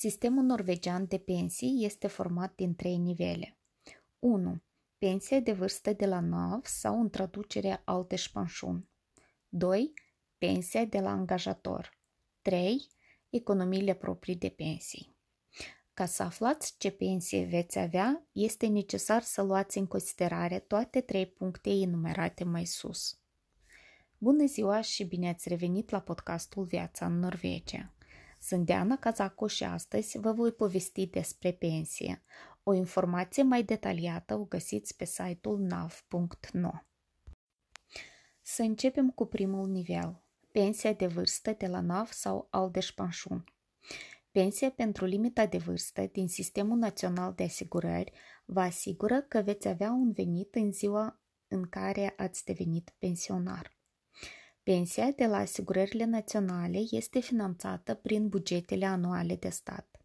Sistemul norvegian de pensii este format din trei nivele. 1. Pensie de vârstă de la NAV sau în traducere Alterspension. 2. Pensia de la angajator. 3. Economiile proprii de pensii. Ca să aflați ce pensie veți avea, este necesar să luați în considerare toate trei puncte enumerate mai sus. Bună ziua și bine ați revenit la podcastul Viața în Norvegia. Sunt Diana Cazacu și astăzi vă voi povesti despre pensie. O informație mai detaliată o găsiți pe site-ul nav.no. Să începem cu primul nivel, pensia de vârstă de la NAV sau Alderspension. Pensia pentru limita de vârstă din Sistemul Național de Asigurări vă asigură că veți avea un venit în ziua în care ați devenit pensionar. Pensia de la asigurările naționale este finanțată prin bugetele anuale de stat.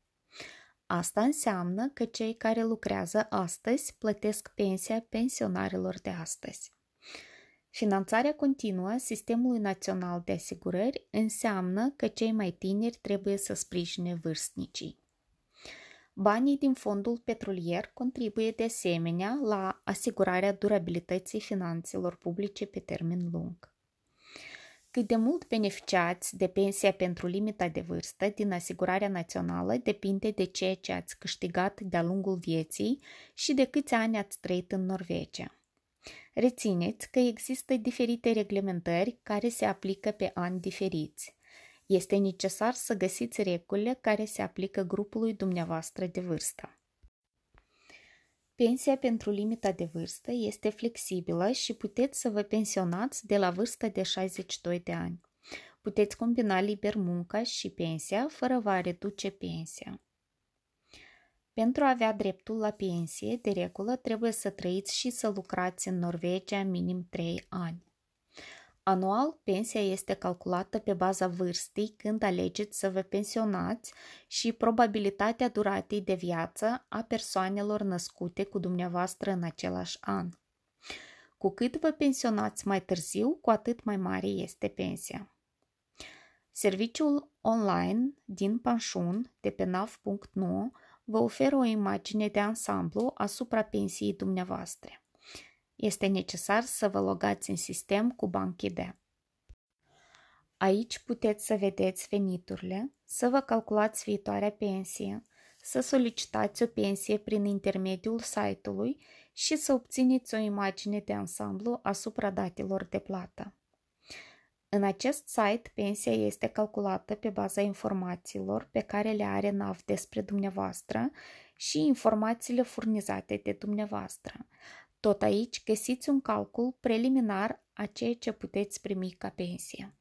Asta înseamnă că cei care lucrează astăzi plătesc pensia pensionarilor de astăzi. Finanțarea continuă a Sistemului Național de Asigurări înseamnă că cei mai tineri trebuie să sprijine vârstnicii. Banii din fondul petrolier contribuie de asemenea la asigurarea durabilității finanțelor publice pe termen lung. Cât de mult beneficiați de pensia pentru limita de vârstă din asigurarea națională depinde de ceea ce ați câștigat de-a lungul vieții și de câți ani ați trăit în Norvegia. Rețineți că există diferite reglementări care se aplică pe ani diferiți. Este necesar să găsiți regulile care se aplică grupului dumneavoastră de vârstă. Pensia pentru limita de vârstă este flexibilă și puteți să vă pensionați de la vârsta de 62 de ani. Puteți combina liber munca și pensia fără a reduce pensia. Pentru a avea dreptul la pensie, de regulă trebuie să trăiți și să lucrați în Norvegia minim 3 ani. Anual, pensia este calculată pe baza vârstei când alegeți să vă pensionați și probabilitatea duratei de viață a persoanelor născute cu dumneavoastră în același an. Cu cât vă pensionați mai târziu, cu atât mai mare este pensia. Serviciul online din Panșun de pe nav.no vă oferă o imagine de ansamblu asupra pensiei dumneavoastră. Este necesar să vă logați în sistem cu BankID. Aici puteți să vedeți veniturile, să vă calculați viitoarea pensie, să solicitați o pensie prin intermediul site-ului și să obțineți o imagine de ansamblu asupra datelor de plată. În acest site, pensia este calculată pe baza informațiilor pe care le are NAV despre dumneavoastră și informațiile furnizate de dumneavoastră. Tot aici găsiți un calcul preliminar a ceea ce puteți primi ca pensie.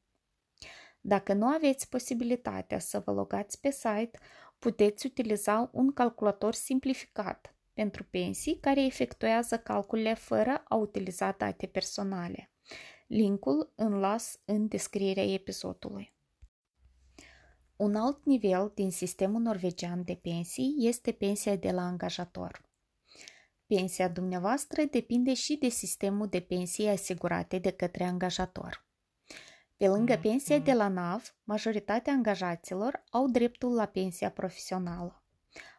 Dacă nu aveți posibilitatea să vă logați pe site, puteți utiliza un calculator simplificat pentru pensii care efectuează calculele fără a utiliza date personale. Linkul îl las în descrierea episodului. Un alt nivel din sistemul norvegian de pensii este pensia de la angajator. Pensia dumneavoastră depinde și de sistemul de pensii asigurate de către angajator. Pe lângă pensia de la NAV, majoritatea angajaților au dreptul la pensia profesională.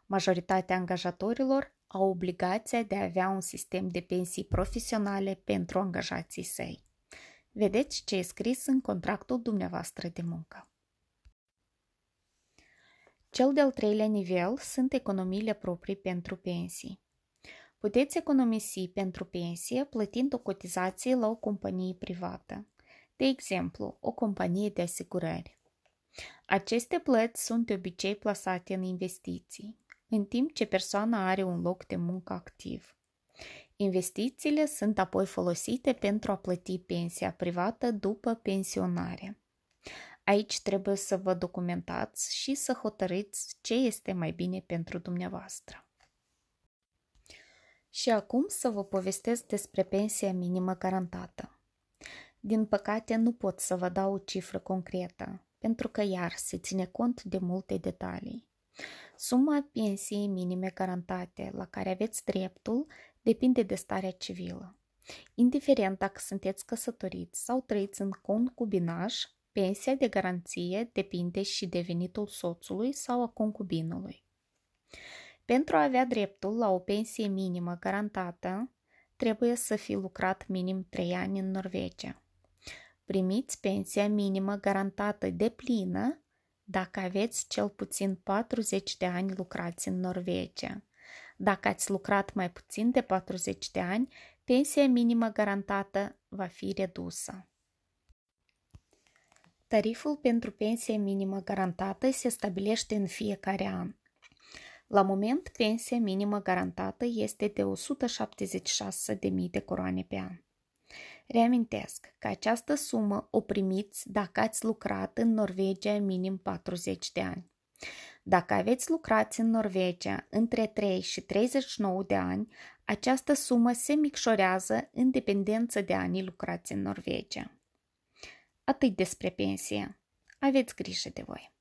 Majoritatea angajatorilor au obligația de a avea un sistem de pensii profesionale pentru angajații săi. Vedeți ce e scris în contractul dumneavoastră de muncă. Cel de-al treilea nivel sunt economiile proprii pentru pensii. Puteți economisi pentru pensie plătind o cotizație la o companie privată, de exemplu, o companie de asigurări. Aceste plăți sunt de obicei plasate în investiții, în timp ce persoana are un loc de muncă activ. Investițiile sunt apoi folosite pentru a plăti pensia privată după pensionare. Aici trebuie să vă documentați și să hotărâți ce este mai bine pentru dumneavoastră. Și acum să vă povestesc despre pensia minimă garantată. Din păcate nu pot să vă dau o cifră concretă, pentru că iar se ține cont de multe detalii. Suma pensiei minime garantate la care aveți dreptul depinde de starea civilă. Indiferent dacă sunteți căsătoriți sau trăiți în concubinaj, Pensia de garanție depinde și de venitul soțului sau a concubinului. Pentru a avea dreptul la o pensie minimă garantată, trebuie să fi lucrat minim 3 ani în Norvegia. Primiți pensia minimă garantată de plină dacă aveți cel puțin 40 de ani lucrați în Norvegia. Dacă ați lucrat mai puțin de 40 de ani, pensia minimă garantată va fi redusă. Tariful pentru pensie minimă garantată se stabilește în fiecare an. La moment, pensia minimă garantată este de 176.000 de coroane pe an. Reamintesc că această sumă o primiți dacă ați lucrat în Norvegia minim 40 de ani. Dacă aveți lucrat în Norvegia între 3 și 39 de ani, această sumă se micșorează în dependență de anii lucrați în Norvegia. Atât despre pensie. Aveți grijă de voi.